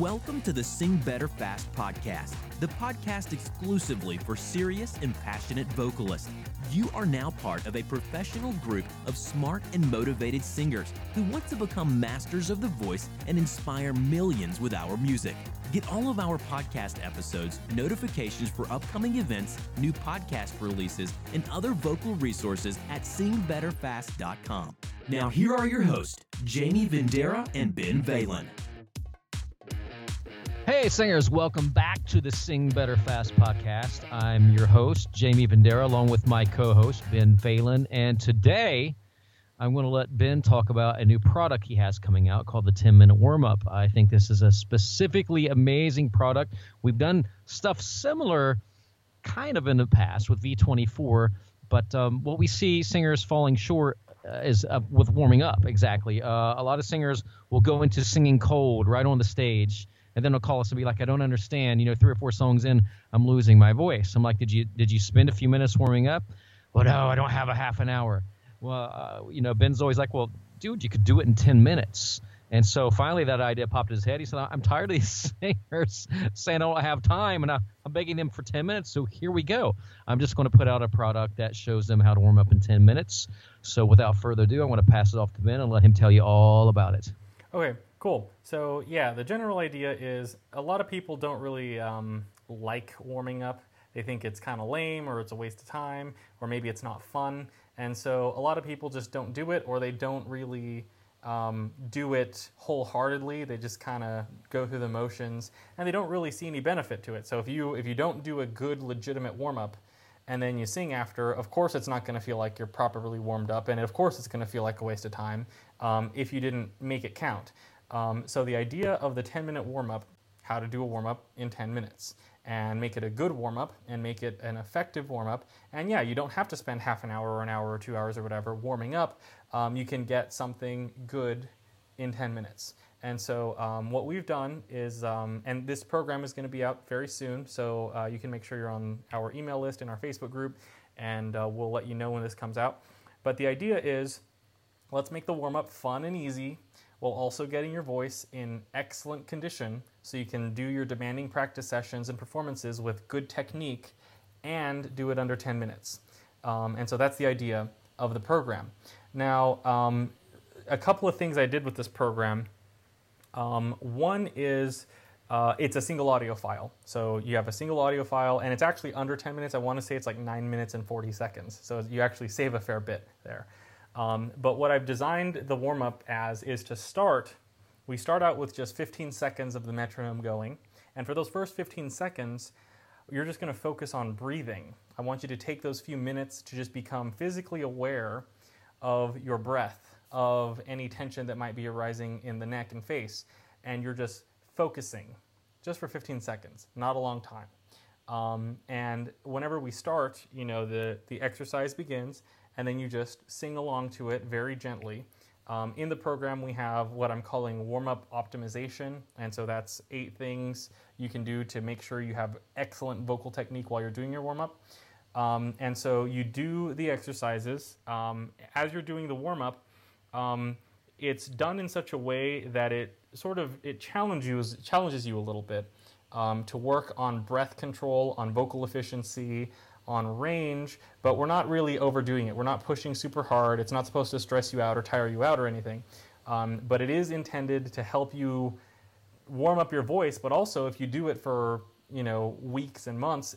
Welcome to the Sing Better Fast podcast, the podcast exclusively for serious and passionate vocalists. You are now part of a professional group of smart and motivated singers who want to become masters of the voice and inspire millions with our music. Get all of our podcast episodes, notifications for upcoming events, new podcast releases, and other vocal resources at singbetterfast.com. Now, here are your hosts, Jamie Vendera and Ben Valen. Hey, singers, welcome back to the Sing Better Fast podcast. I'm your host, Jamie Vendera, along with my co host, Ben Valen. And today, I'm going to let Ben talk about a new product he has coming out called the 10 minute warm up. I think this is a specifically amazing product. We've done stuff similar kind of in the past with V24, but um, what we see singers falling short uh, is uh, with warming up exactly. Uh, a lot of singers will go into singing cold right on the stage and then they'll call us and be like, I don't understand. You know, three or four songs in, I'm losing my voice. I'm like, did you did you spend a few minutes warming up? Well, no, I don't have a half an hour. Well, uh, you know, Ben's always like, well, dude, you could do it in 10 minutes. And so finally, that idea popped in his head. He said, I'm tired of these singers saying I don't have time, and I'm begging them for 10 minutes. So here we go. I'm just going to put out a product that shows them how to warm up in 10 minutes. So without further ado, I want to pass it off to Ben and let him tell you all about it. Okay, cool. So yeah, the general idea is a lot of people don't really um, like warming up. They think it's kind of lame or it's a waste of time or maybe it's not fun. And so a lot of people just don't do it or they don't really um, do it wholeheartedly. They just kind of go through the motions and they don't really see any benefit to it. So if you if you don't do a good legitimate warm up and then you sing after, of course it's not going to feel like you're properly warmed up, and of course it's going to feel like a waste of time um, if you didn't make it count. Um, so the idea of the 10 minute warm up, how to do a warm up in 10 minutes and make it a good warm up and make it an effective warm up. And yeah, you don't have to spend half an hour or an hour or two hours or whatever warming up. Um, you can get something good in 10 minutes. And so um, what we've done is, um, and this program is going to be out very soon, so uh, you can make sure you're on our email list in our Facebook group, and uh, we'll let you know when this comes out. But the idea is, let's make the warm up fun and easy while also getting your voice in excellent condition so you can do your demanding practice sessions and performances with good technique and do it under 10 minutes. Um, and so that's the idea of the program. Now, um, a couple of things I did with this program. Um, one is uh, it's a single audio file. So you have a single audio file, and it's actually under 10 minutes. I want to say it's like 9 minutes and 40 seconds. So you actually save a fair bit there. Um, but what I've designed the warm up as is to start, we start out with just 15 seconds of the metronome going. And for those first 15 seconds, you're just going to focus on breathing. I want you to take those few minutes to just become physically aware of your breath, of any tension that might be arising in the neck and face. And you're just focusing just for 15 seconds, not a long time. Um, and whenever we start, you know, the, the exercise begins and then you just sing along to it very gently. Um, in the program, we have what I'm calling warm up optimization, and so that's eight things you can do to make sure you have excellent vocal technique while you're doing your warm up. Um, and so you do the exercises. Um, as you're doing the warm up, um, it's done in such a way that it sort of it challenges challenges you a little bit um, to work on breath control, on vocal efficiency, on range, but we're not really overdoing it. We're not pushing super hard. It's not supposed to stress you out or tire you out or anything. Um, but it is intended to help you warm up your voice, but also if you do it for, you know, weeks and months,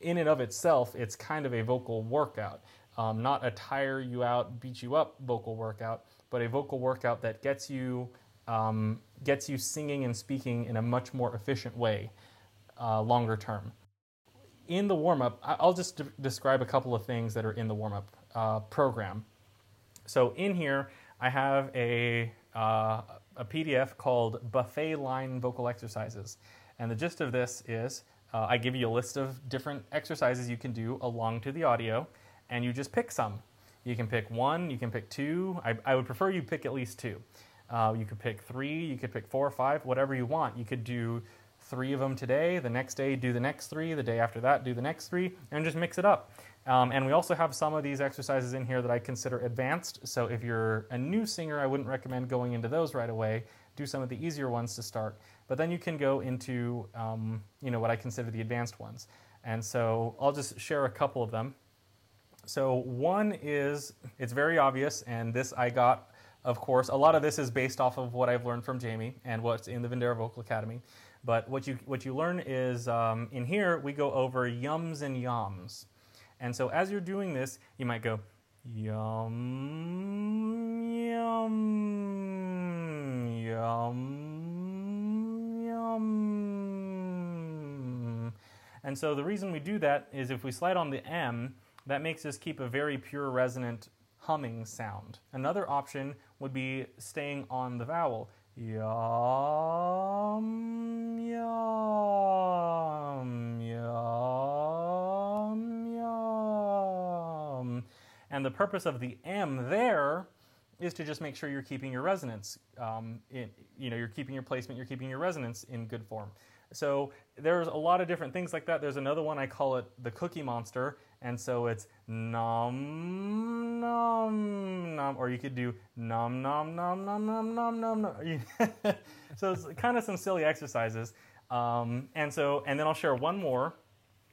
in and of itself, it's kind of a vocal workout. Um, not a tire you out, beat you up vocal workout, but a vocal workout that gets you um, gets you singing and speaking in a much more efficient way uh, longer term in the warm up, I'll just de- describe a couple of things that are in the warm up uh, program. So in here, I have a, uh, a PDF called Buffet Line Vocal Exercises. And the gist of this is uh, I give you a list of different exercises you can do along to the audio, and you just pick some. You can pick one, you can pick two. I, I would prefer you pick at least two. Uh, you could pick three, you could pick four or five, whatever you want. You could do three of them today, the next day do the next three, the day after that do the next three, and just mix it up. Um, and we also have some of these exercises in here that I consider advanced. So if you're a new singer, I wouldn't recommend going into those right away. do some of the easier ones to start. But then you can go into um, you know what I consider the advanced ones. And so I'll just share a couple of them. So one is it's very obvious, and this I got, of course. A lot of this is based off of what I've learned from Jamie and what's in the Vendera Vocal Academy. But what you what you learn is um, in here we go over yums and yams, and so as you're doing this, you might go yum yum yum yum. And so the reason we do that is if we slide on the M, that makes us keep a very pure resonant humming sound. Another option would be staying on the vowel. Yum, yum, yum, yum. And the purpose of the M there is to just make sure you're keeping your resonance. Um, in, you know, you're keeping your placement, you're keeping your resonance in good form. So there's a lot of different things like that. There's another one I call it the Cookie Monster, and so it's nom nom nom, or you could do nom nom nom nom nom nom nom. nom. so it's kind of some silly exercises. Um, and so, and then I'll share one more.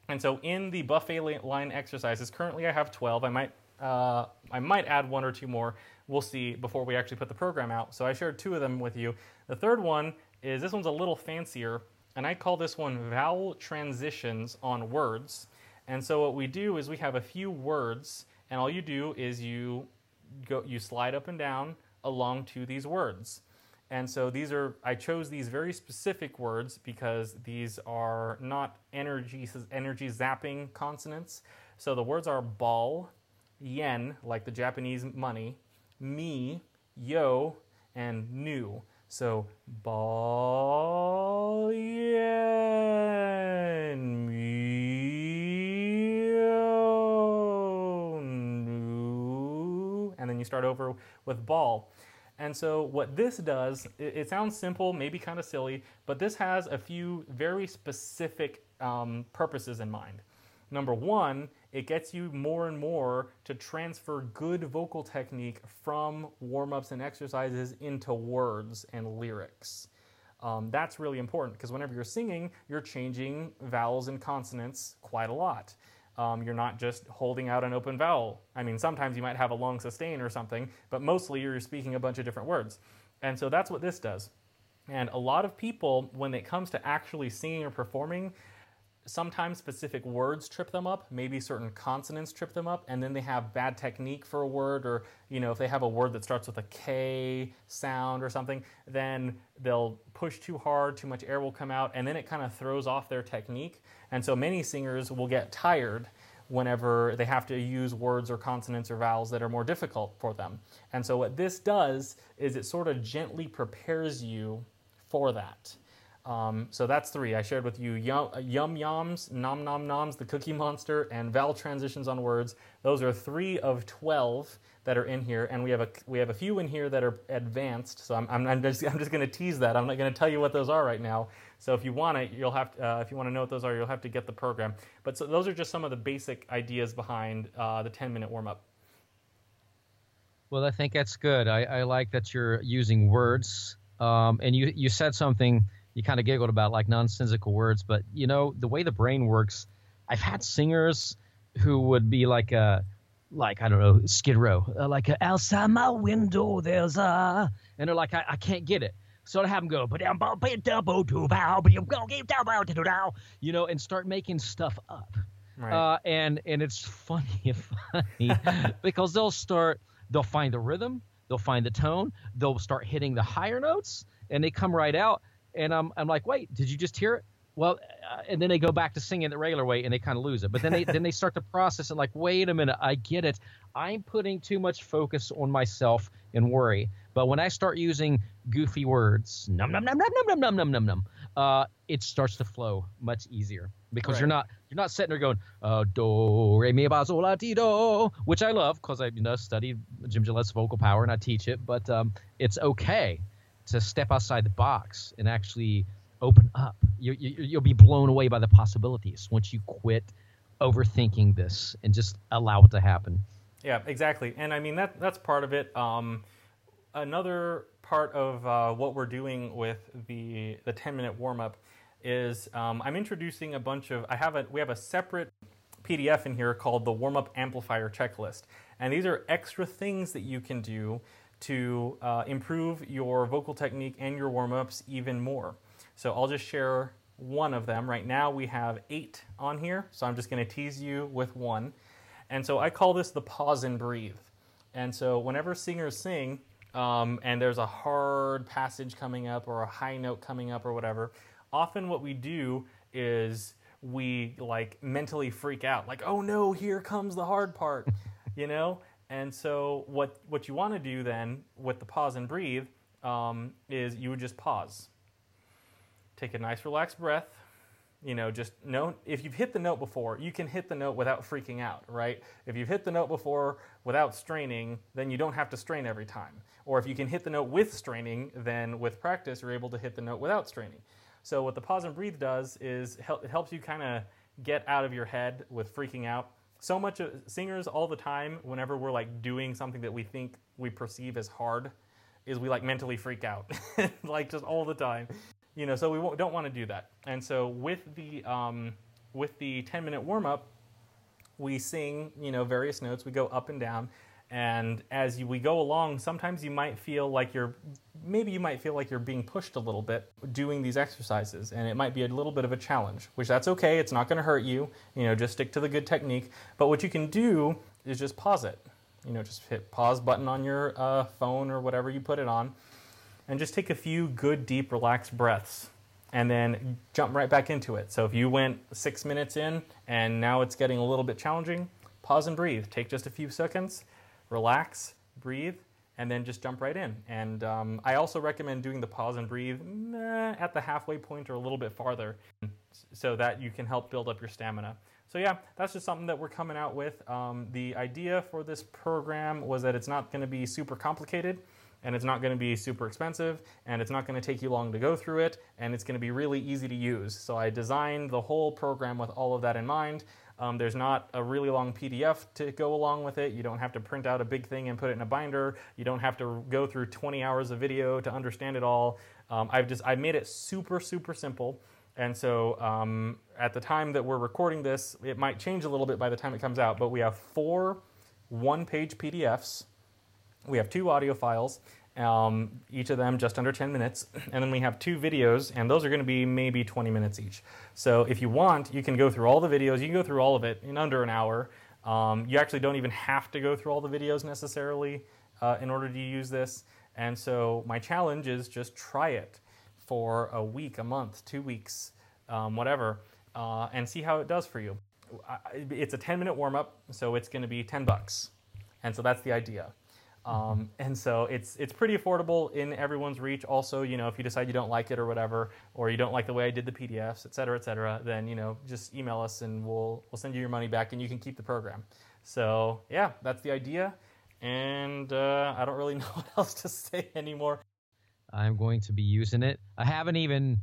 And so in the buffet line exercises, currently I have 12. I might uh, I might add one or two more. We'll see before we actually put the program out. So I shared two of them with you. The third one is this one's a little fancier, and I call this one vowel transitions on words. And so what we do is we have a few words, and all you do is you go you slide up and down along to these words. And so these are I chose these very specific words because these are not energy energy zapping consonants. So the words are ball, yen, like the Japanese money, me, yo, and nu. So ball yen me yo nu, and then you start over with ball. And so what this does, it, it sounds simple, maybe kind of silly, but this has a few very specific um, purposes in mind. Number one, it gets you more and more to transfer good vocal technique from warm ups and exercises into words and lyrics. Um, that's really important because whenever you're singing, you're changing vowels and consonants quite a lot. Um, you're not just holding out an open vowel. I mean, sometimes you might have a long sustain or something, but mostly you're speaking a bunch of different words. And so that's what this does. And a lot of people, when it comes to actually singing or performing, sometimes specific words trip them up. Maybe certain consonants trip them up and then they have bad technique for a word or you know if they have a word that starts with a k sound or something then they'll push too hard too much air will come out and then it kind of throws off their technique. And so many singers will get tired whenever they have to use words or consonants or vowels that are more difficult for them. And so what this does is it sort of gently prepares you for that um, so that's three. I shared with you yum, yum yums, nom nom noms, the Cookie Monster, and vowel transitions on words. Those are three of twelve that are in here, and we have a we have a few in here that are advanced. So I'm I'm, I'm just I'm just going to tease that. I'm not going to tell you what those are right now. So if you want it, you'll have to, uh, if you want to know what those are, you'll have to get the program. But so those are just some of the basic ideas behind uh, the 10 minute warm up. Well, I think that's good. I, I like that you're using words, um, and you you said something you kind of giggled about like nonsensical words, but you know the way the brain works. I've had singers who would be like a like I don't know Skid Row, uh, like a, outside my window there's a, and they're like I, I can't get it. So I have them go, but double bo to bow but you go bow to doub you know, and start making stuff up. Right. Uh, and and it's funny, funny because they'll start, they'll find the rhythm, they'll find the tone, they'll start hitting the higher notes, and they come right out and I'm I'm like, wait, did you just hear it? Well, uh, and then they go back to singing the regular way, and they kind of lose it. But then they then they start to process and like, wait a minute, I get it. I'm putting too much focus on myself and worry. But when I start using goofy words, num num num num num num num num num, uh, it starts to flow much easier because right. you're not you're not sitting there going uh, do re mi fa sol la ti do, which I love because I you know studied Jim Gillette's vocal power and I teach it. But um, it's okay to step outside the box and actually open up. You, you, you'll be blown away by the possibilities once you quit overthinking this and just allow it to happen. Yeah, exactly. And I mean that that's part of it. Um, another part of uh, what we're doing with the the 10 minute warm up is um, I'm introducing a bunch of I have a we have a separate PDF in here called the warm up amplifier checklist, and these are extra things that you can do to uh, improve your vocal technique and your warm ups even more. So I'll just share one of them. Right now we have eight on here, so I'm just going to tease you with one. And so I call this the pause and breathe. And so whenever singers sing, um, and there's a hard passage coming up or a high note coming up or whatever, often what we do is we like mentally freak out, like, oh no, here comes the hard part, you know? And so what what you want to do then with the pause and breathe um, is you would just pause, take a nice relaxed breath. You know, just know if you've hit the note before, you can hit the note without freaking out, right? If you've hit the note before without straining, then you don't have to strain every time. Or if you can hit the note with straining, then with practice, you're able to hit the note without straining. So what the pause and breathe does is it helps you kind of get out of your head with freaking out. So much of singers all the time, whenever we're like doing something that we think we perceive as hard, is we like mentally freak out, like just all the time. You know, so we don't want to do that. And so with the um, with the 10 minute warm up, we sing you know various notes. We go up and down, and as you, we go along, sometimes you might feel like you're, maybe you might feel like you're being pushed a little bit doing these exercises, and it might be a little bit of a challenge, which that's okay. It's not going to hurt you. You know, just stick to the good technique. But what you can do is just pause it. You know, just hit pause button on your uh, phone or whatever you put it on, and just take a few good, deep, relaxed breaths and then jump right back into it. So if you went six minutes in and now it's getting a little bit challenging, pause and breathe. Take just a few seconds relax, breathe, and then just jump right in. And um, I also recommend doing the pause and breathe at the halfway point or a little bit farther so that you can help build up your stamina. So, yeah, that's just something that we're coming out with. Um, the idea for this program was that it's not going to be super complicated and it's not going to be super expensive and it's not going to take you long to go through it and it's going to be really easy to use. So, I designed the whole program with all of that in mind. Um, there's not a really long PDF to go along with it. You don't have to print out a big thing and put it in a binder. You don't have to go through 20 hours of video to understand it all. Um, I've just I made it super super simple. And so um, at the time that we're recording this, it might change a little bit by the time it comes out. But we have four one-page PDFs. We have two audio files, um, each of them just under 10 minutes. And then we have two videos, and those are going to be maybe 20 minutes each. So if you want, you can go through all the videos. You can go through all of it in under an hour. Um, you actually don't even have to go through all the videos necessarily uh, in order to use this. And so my challenge is just try it for a week, a month, two weeks, um, whatever, uh, and see how it does for you. It's a 10 minute warm up, so it's going to be 10 bucks. And so that's the idea. Um, and so it's it's pretty affordable in everyone's reach. Also, you know, if you decide you don't like it or whatever, or you don't like the way I did the PDFs, et cetera, et cetera, then you know, just email us and we'll we'll send you your money back and you can keep the program. So yeah, that's the idea. And uh, I don't really know what else to say anymore. I'm going to be using it. I haven't even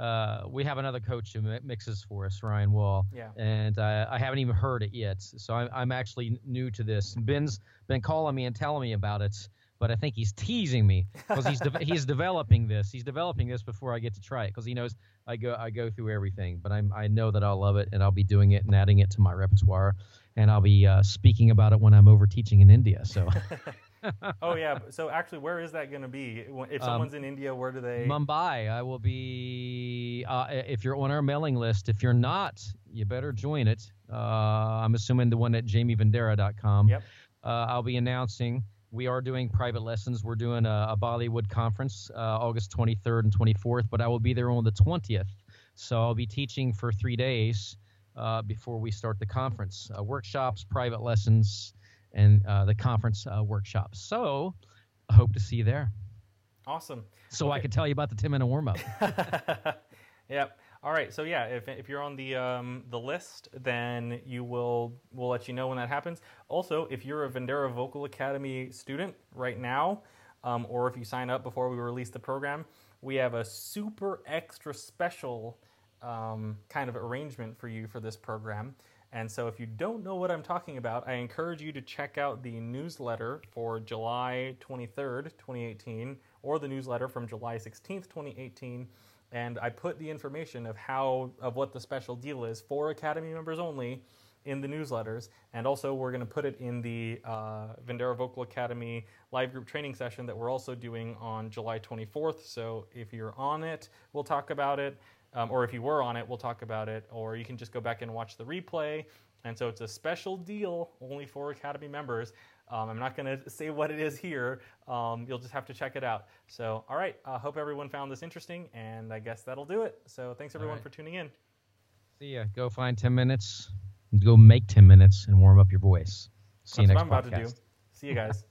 uh, we have another coach who mixes for us, Ryan Wall. Yeah. And uh, I haven't even heard it yet, so I'm, I'm actually new to this. Ben's been calling me and telling me about it, but I think he's teasing me because he's de- he's developing this. He's developing this before I get to try it because he knows I go I go through everything. But I'm I know that I'll love it and I'll be doing it and adding it to my repertoire, and I'll be uh, speaking about it when I'm over teaching in India. So. oh yeah. So actually, where is that going to be? If um, someone's um, in India, where do they? Mumbai. I will be. Uh, if you're on our mailing list, if you're not, you better join it. Uh, I'm assuming the one at jamievendera.com. Yep. Uh, I'll be announcing. We are doing private lessons. We're doing a, a Bollywood conference uh, August 23rd and 24th, but I will be there on the 20th. So I'll be teaching for three days uh, before we start the conference. Uh, workshops, private lessons and uh, the conference uh, workshops. So I hope to see you there. Awesome. So okay. I can tell you about the 10 minute warm up. yep. All right. So yeah, if, if you're on the um, the list, then you will we'll let you know when that happens. Also, if you're a Vendera Vocal Academy student right now, um, or if you sign up before we release the program, we have a super extra special um, kind of arrangement for you for this program And so, if you don't know what I'm talking about, I encourage you to check out the newsletter for July 23rd, 2018, or the newsletter from July 16th, 2018. And I put the information of how, of what the special deal is for Academy members only in the newsletters. And also, we're going to put it in the uh, Vendera Vocal Academy live group training session that we're also doing on July 24th. So, if you're on it, we'll talk about it. Um, or if you were on it, we'll talk about it. Or you can just go back and watch the replay. And so, it's a special deal only for Academy members. Um, I'm not going to say what it is here. Um, you'll just have to check it out. So, all right. I uh, hope everyone found this interesting, and I guess that'll do it. So, thanks everyone right. for tuning in. See ya. Go find 10 minutes go make 10 minutes and warm up your voice. See That's you next what I'm podcast. about to do. See you guys.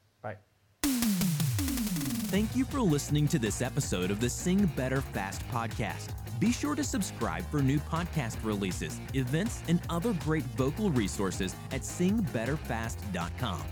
Thank you for listening to this episode of the Sing Better Fast podcast. Be sure to subscribe for new podcast releases, events, and other great vocal resources at singbetterfast.com.